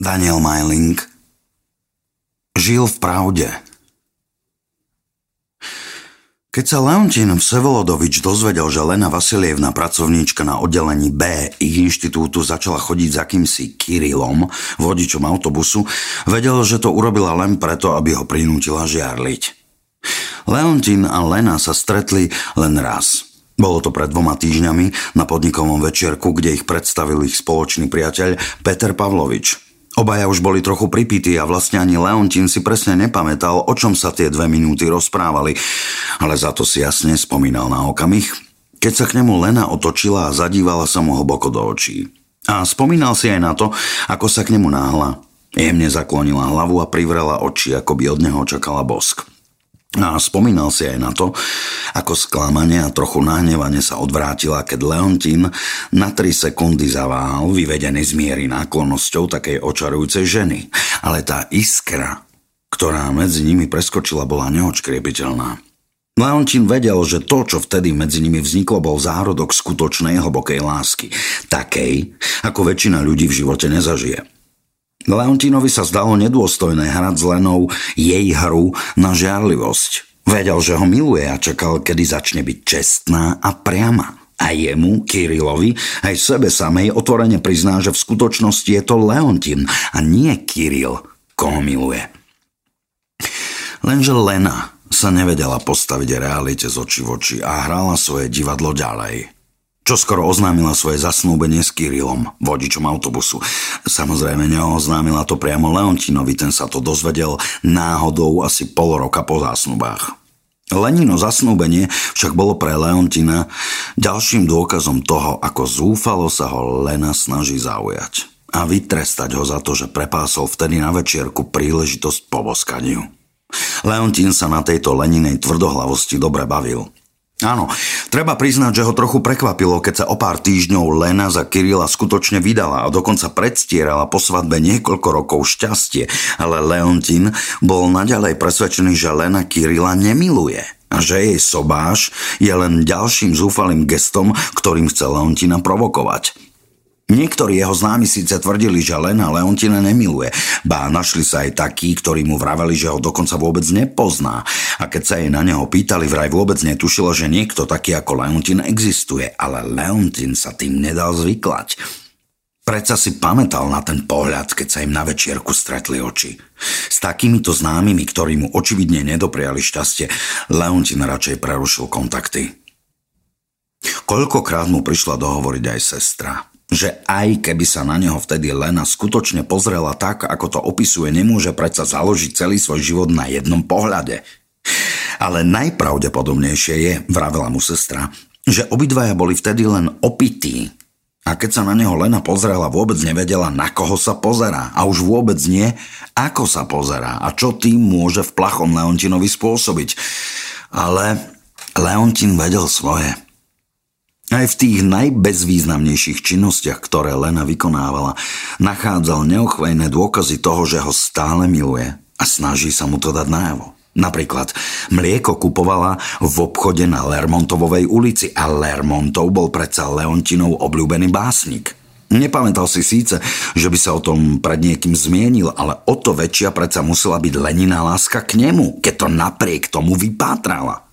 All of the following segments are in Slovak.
Daniel Meiling žil v pravde. Keď sa Leontín Vsevolodovič dozvedel, že Lena Vasilievna, pracovníčka na oddelení B ich inštitútu, začala chodiť za kýmsi Kirilom, vodičom autobusu, vedel, že to urobila len preto, aby ho prinútila žiarliť. Leontín a Lena sa stretli len raz. Bolo to pred dvoma týždňami na podnikovom večierku, kde ich predstavil ich spoločný priateľ Peter Pavlovič – Obaja už boli trochu pripití a vlastne ani Leontín si presne nepamätal, o čom sa tie dve minúty rozprávali, ale za to si jasne spomínal na okamih, keď sa k nemu Lena otočila a zadívala sa mu hlboko do očí. A spomínal si aj na to, ako sa k nemu náhla. Jemne zaklonila hlavu a privrela oči, ako by od neho čakala bosk. A spomínal si aj na to, ako sklamanie a trochu nahnevane sa odvrátila, keď Leontín na tri sekundy zaváhal, vyvedený z miery náklonnosťou takej očarujúcej ženy. Ale tá iskra, ktorá medzi nimi preskočila, bola neočkriepiteľná. Leontín vedel, že to, čo vtedy medzi nimi vzniklo, bol zárodok skutočnej hlbokej lásky. Takej, ako väčšina ľudí v živote nezažije. Leontinovi sa zdalo nedôstojné hrať s Lenou jej hru na žiarlivosť. Vedel, že ho miluje a čakal, kedy začne byť čestná a priama. A jemu, Kirilovi, aj sebe samej otvorene prizná, že v skutočnosti je to Leontin a nie Kiril, koho miluje. Lenže Lena sa nevedela postaviť realite z oči v oči a hrala svoje divadlo ďalej čo skoro oznámila svoje zasnúbenie s Kirilom, vodičom autobusu. Samozrejme neoznámila to priamo Leontinovi, ten sa to dozvedel náhodou asi pol roka po zásnubách. Lenino zasnúbenie však bolo pre Leontina ďalším dôkazom toho, ako zúfalo sa ho Lena snaží zaujať a vytrestať ho za to, že prepásol vtedy na večierku príležitosť po boskaniu. Leontín sa na tejto Leninej tvrdohlavosti dobre bavil – Áno, treba priznať, že ho trochu prekvapilo, keď sa o pár týždňov Lena za Kirila skutočne vydala a dokonca predstierala po svadbe niekoľko rokov šťastie, ale Leontín bol naďalej presvedčený, že Lena Kirila nemiluje a že jej sobáš je len ďalším zúfalým gestom, ktorým chce Leontina provokovať. Niektorí jeho známi síce tvrdili, že Lena Leontina nemiluje, bá našli sa aj takí, ktorí mu vraveli, že ho dokonca vôbec nepozná. A keď sa jej na neho pýtali, vraj vôbec netušila, že niekto taký ako Leontin existuje, ale Leontin sa tým nedal zvyklať. Predsa si pamätal na ten pohľad, keď sa im na večierku stretli oči. S takýmito známymi, ktorí mu očividne nedopriali šťastie, Leontin radšej prerušil kontakty. Koľkokrát mu prišla dohovoriť aj sestra – že aj keby sa na neho vtedy Lena skutočne pozrela tak, ako to opisuje, nemôže predsa založiť celý svoj život na jednom pohľade. Ale najpravdepodobnejšie je, vravela mu sestra, že obidvaja boli vtedy len opití. A keď sa na neho Lena pozrela, vôbec nevedela, na koho sa pozerá. A už vôbec nie, ako sa pozerá a čo tým môže v plachom Leontinovi spôsobiť. Ale Leontin vedel svoje. Aj v tých najbezvýznamnejších činnostiach, ktoré Lena vykonávala, nachádzal neochvejné dôkazy toho, že ho stále miluje a snaží sa mu to dať najavo. Napríklad mlieko kupovala v obchode na Lermontovovej ulici a Lermontov bol predsa Leontinov obľúbený básnik. Nepamätal si síce, že by sa o tom pred niekým zmienil, ale o to väčšia predsa musela byť Lenina láska k nemu, keď to napriek tomu vypátrala.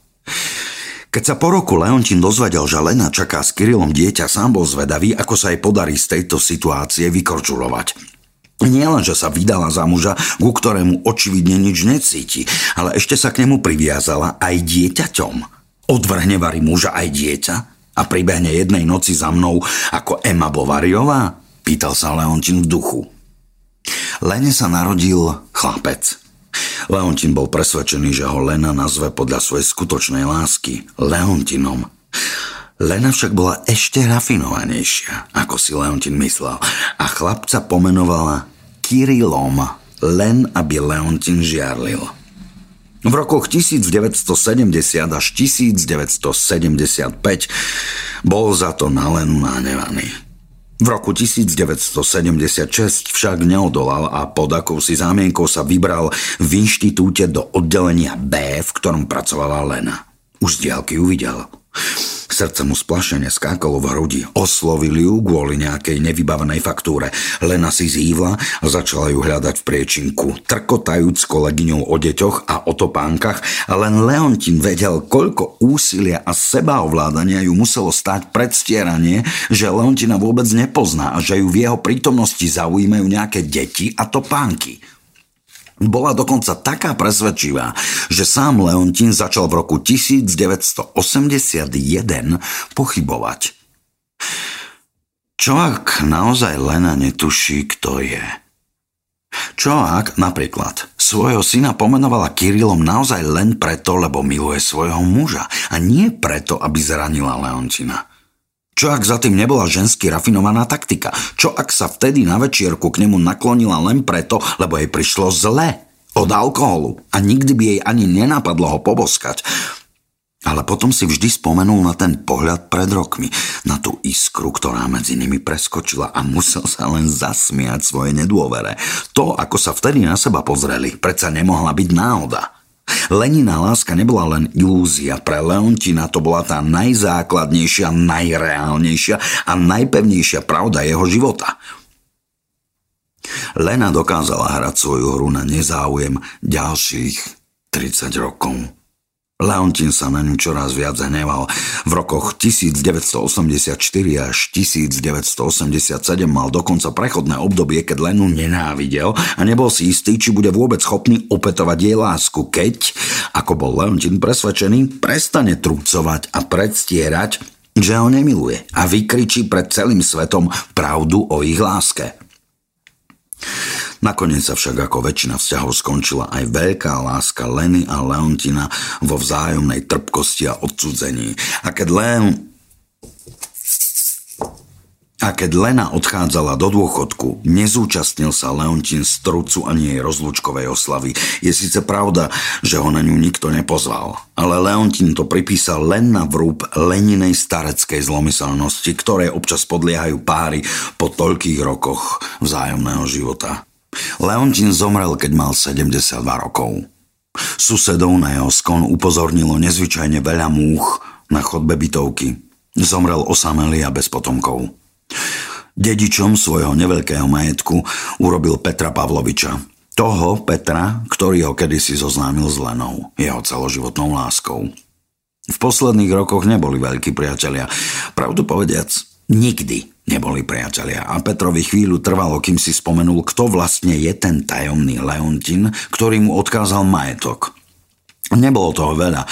Keď sa po roku Leontín dozvedel, že Lena čaká s Kirilom dieťa, sám bol zvedavý, ako sa jej podarí z tejto situácie vykorčulovať. Nielen, že sa vydala za muža, ku ktorému očividne nič necíti, ale ešte sa k nemu priviazala aj dieťaťom. Odvrhne varí muža aj dieťa a pribehne jednej noci za mnou ako Emma Bovariová? Pýtal sa Leontín v duchu. Lene sa narodil chlapec. Leontin bol presvedčený, že ho Lena nazve podľa svojej skutočnej lásky Leontinom. Lena však bola ešte rafinovanejšia, ako si Leontin myslel, a chlapca pomenovala Kirilom, len aby Leontin žiarlil. V rokoch 1970 až 1975 bol za to na Lenu nahnevaný. V roku 1976 však neodolal a pod akousi zámienkou sa vybral v inštitúte do oddelenia B, v ktorom pracovala Lena. Už z diálky uvidel. Srdce mu splašene skákalo v hrudi. Oslovili ju kvôli nejakej nevybavenej faktúre. Lena si zívla a začala ju hľadať v priečinku, trkotajúc kolegyňou o deťoch a o topánkach len Leontin vedel, koľko úsilia a sebaovládania ju muselo stáť predstieranie, že Leontina vôbec nepozná a že ju v jeho prítomnosti zaujímajú nejaké deti a topánky. Bola dokonca taká presvedčivá, že sám Leontín začal v roku 1981 pochybovať. Čo ak naozaj Lena netuší, kto je? Čo ak napríklad svojho syna pomenovala Kirilom naozaj len preto, lebo miluje svojho muža a nie preto, aby zranila Leontina? Čo ak za tým nebola žensky rafinovaná taktika? Čo ak sa vtedy na večierku k nemu naklonila len preto, lebo jej prišlo zle od alkoholu a nikdy by jej ani nenapadlo ho poboskať? Ale potom si vždy spomenul na ten pohľad pred rokmi, na tú iskru, ktorá medzi nimi preskočila a musel sa len zasmiať svoje nedôvere. To, ako sa vtedy na seba pozreli, predsa nemohla byť náhoda. Lenina láska nebola len ilúzia, pre Leontina to bola tá najzákladnejšia, najreálnejšia a najpevnejšia pravda jeho života. Lena dokázala hrať svoju hru na nezáujem ďalších 30 rokov. Leontin sa na ňu čoraz viac hneval. V rokoch 1984 až 1987 mal dokonca prechodné obdobie, keď Lenu nenávidel a nebol si istý, či bude vôbec schopný opetovať jej lásku, keď, ako bol Leontin presvedčený, prestane trucovať a predstierať, že ho nemiluje a vykričí pred celým svetom pravdu o ich láske. Nakoniec sa však ako väčšina vzťahov skončila aj veľká láska Leny a Leontina vo vzájomnej trpkosti a odsudzení. A keď Len a keď Lena odchádzala do dôchodku, nezúčastnil sa Leontin strucu ani jej rozlúčkovej oslavy. Je síce pravda, že ho na ňu nikto nepozval, ale Leontin to pripísal len na vrúb Leninej stareckej zlomyselnosti, ktoré občas podliehajú páry po toľkých rokoch vzájomného života. Leontin zomrel, keď mal 72 rokov. Susedov na jeho skon upozornilo nezvyčajne veľa múch na chodbe bytovky. Zomrel osamelý a bez potomkov. Dedičom svojho neveľkého majetku urobil Petra Pavloviča. Toho Petra, ktorý ho kedysi zoznámil s Lenou, jeho celoživotnou láskou. V posledných rokoch neboli veľkí priatelia. Pravdu povediac, nikdy neboli priatelia a Petrovi chvíľu trvalo, kým si spomenul, kto vlastne je ten tajomný Leontin, ktorý mu odkázal majetok. Nebolo toho veľa.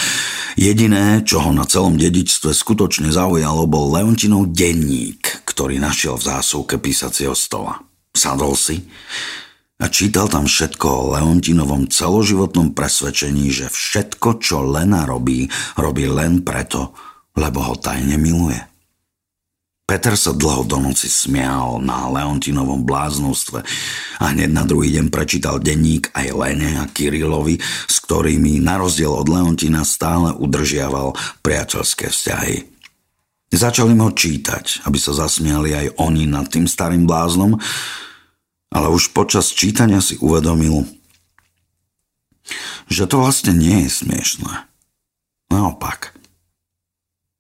Jediné, čo ho na celom dedičstve skutočne zaujalo, bol Leontinov denník, ktorý našiel v zásuvke písacieho stola. Sadol si a čítal tam všetko o Leontinovom celoživotnom presvedčení, že všetko, čo Lena robí, robí len preto, lebo ho tajne miluje. Peter sa dlho do noci smial na Leontinovom bláznostve a hneď na druhý deň prečítal denník aj Lene a Kirilovi, s ktorými na rozdiel od Leontina stále udržiaval priateľské vzťahy. Začali ho čítať, aby sa zasmiali aj oni nad tým starým bláznom, ale už počas čítania si uvedomil, že to vlastne nie je smiešné. Naopak –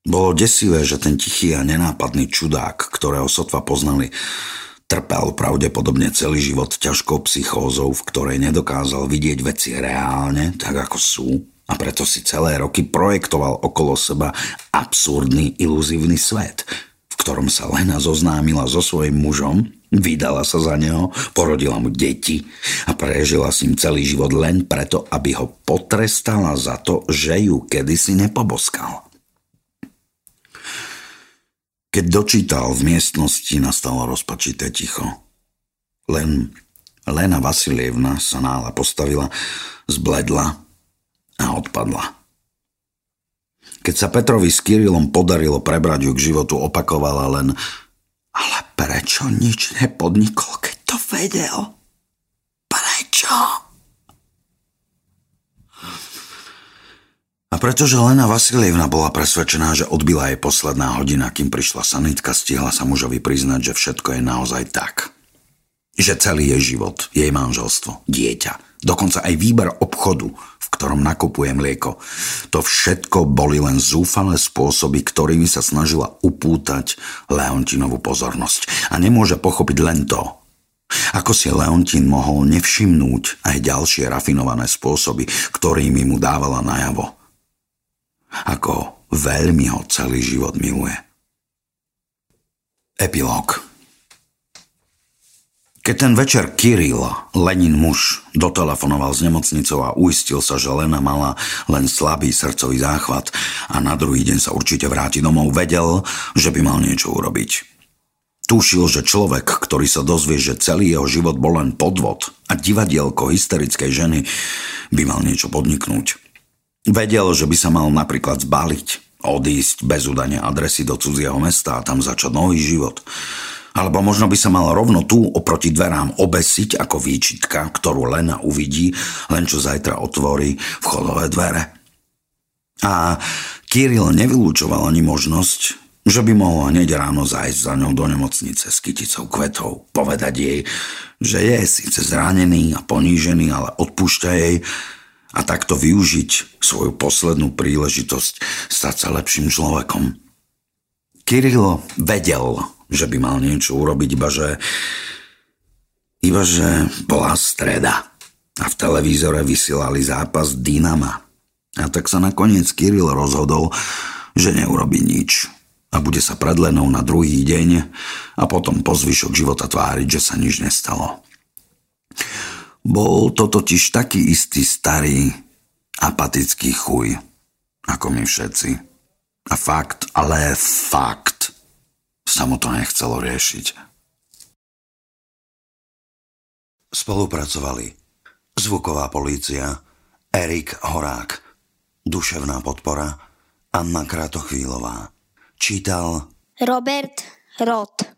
bolo desivé, že ten tichý a nenápadný čudák, ktorého sotva poznali, trpel pravdepodobne celý život ťažkou psychózou, v ktorej nedokázal vidieť veci reálne, tak ako sú, a preto si celé roky projektoval okolo seba absurdný, iluzívny svet, v ktorom sa Lena zoznámila so svojím mužom, vydala sa za neho, porodila mu deti a prežila s ním celý život len preto, aby ho potrestala za to, že ju kedysi nepoboskal. Keď dočítal, v miestnosti nastalo rozpačité ticho. Len Lena Vasilievna sa nála postavila, zbledla a odpadla. Keď sa Petrovi s Kirilom podarilo prebrať ju k životu, opakovala len ale prečo nič nepodnikol, keď to vedel? Prečo? A pretože Lena Vasilievna bola presvedčená, že odbila jej posledná hodina, kým prišla sanitka, stihla sa mužovi priznať, že všetko je naozaj tak. Že celý jej život, jej manželstvo, dieťa, Dokonca aj výber obchodu, v ktorom nakupuje mlieko. To všetko boli len zúfalé spôsoby, ktorými sa snažila upútať Leontinovú pozornosť. A nemôže pochopiť len to, ako si Leontín mohol nevšimnúť aj ďalšie rafinované spôsoby, ktorými mu dávala najavo. Ako veľmi ho celý život miluje. Epilóg Keď ten večer Kiril, Lenin muž, dotelefonoval z nemocnicou a uistil sa, že Lena mala len slabý srdcový záchvat a na druhý deň sa určite vráti domov, vedel, že by mal niečo urobiť. Tušil, že človek, ktorý sa dozvie, že celý jeho život bol len podvod a divadielko hysterickej ženy, by mal niečo podniknúť. Vedel, že by sa mal napríklad zbaliť, odísť bez udania adresy do cudzieho mesta a tam začať nový život. Alebo možno by sa mal rovno tu oproti dverám obesiť ako výčitka, ktorú Lena uvidí, len čo zajtra otvorí vchodové dvere. A Kiril nevylúčoval ani možnosť, že by mohol hneď ráno zájsť za ňou do nemocnice s kyticou kvetov, povedať jej, že je síce zranený a ponížený, ale odpúšťa jej a takto využiť svoju poslednú príležitosť stať sa lepším človekom. Kirilo vedel, že by mal niečo urobiť, iba že, iba že bola streda a v televízore vysielali zápas Dynama. A tak sa nakoniec Kiril rozhodol, že neurobi nič a bude sa pred na druhý deň a potom po zvyšok života tváriť, že sa nič nestalo. Bol to totiž taký istý starý, apatický chuj, ako my všetci. A fakt, ale fakt, sa mu to nechcelo riešiť. Spolupracovali zvuková polícia, Erik Horák, duševná podpora, Anna Kratochvílová. Čítal Robert Roth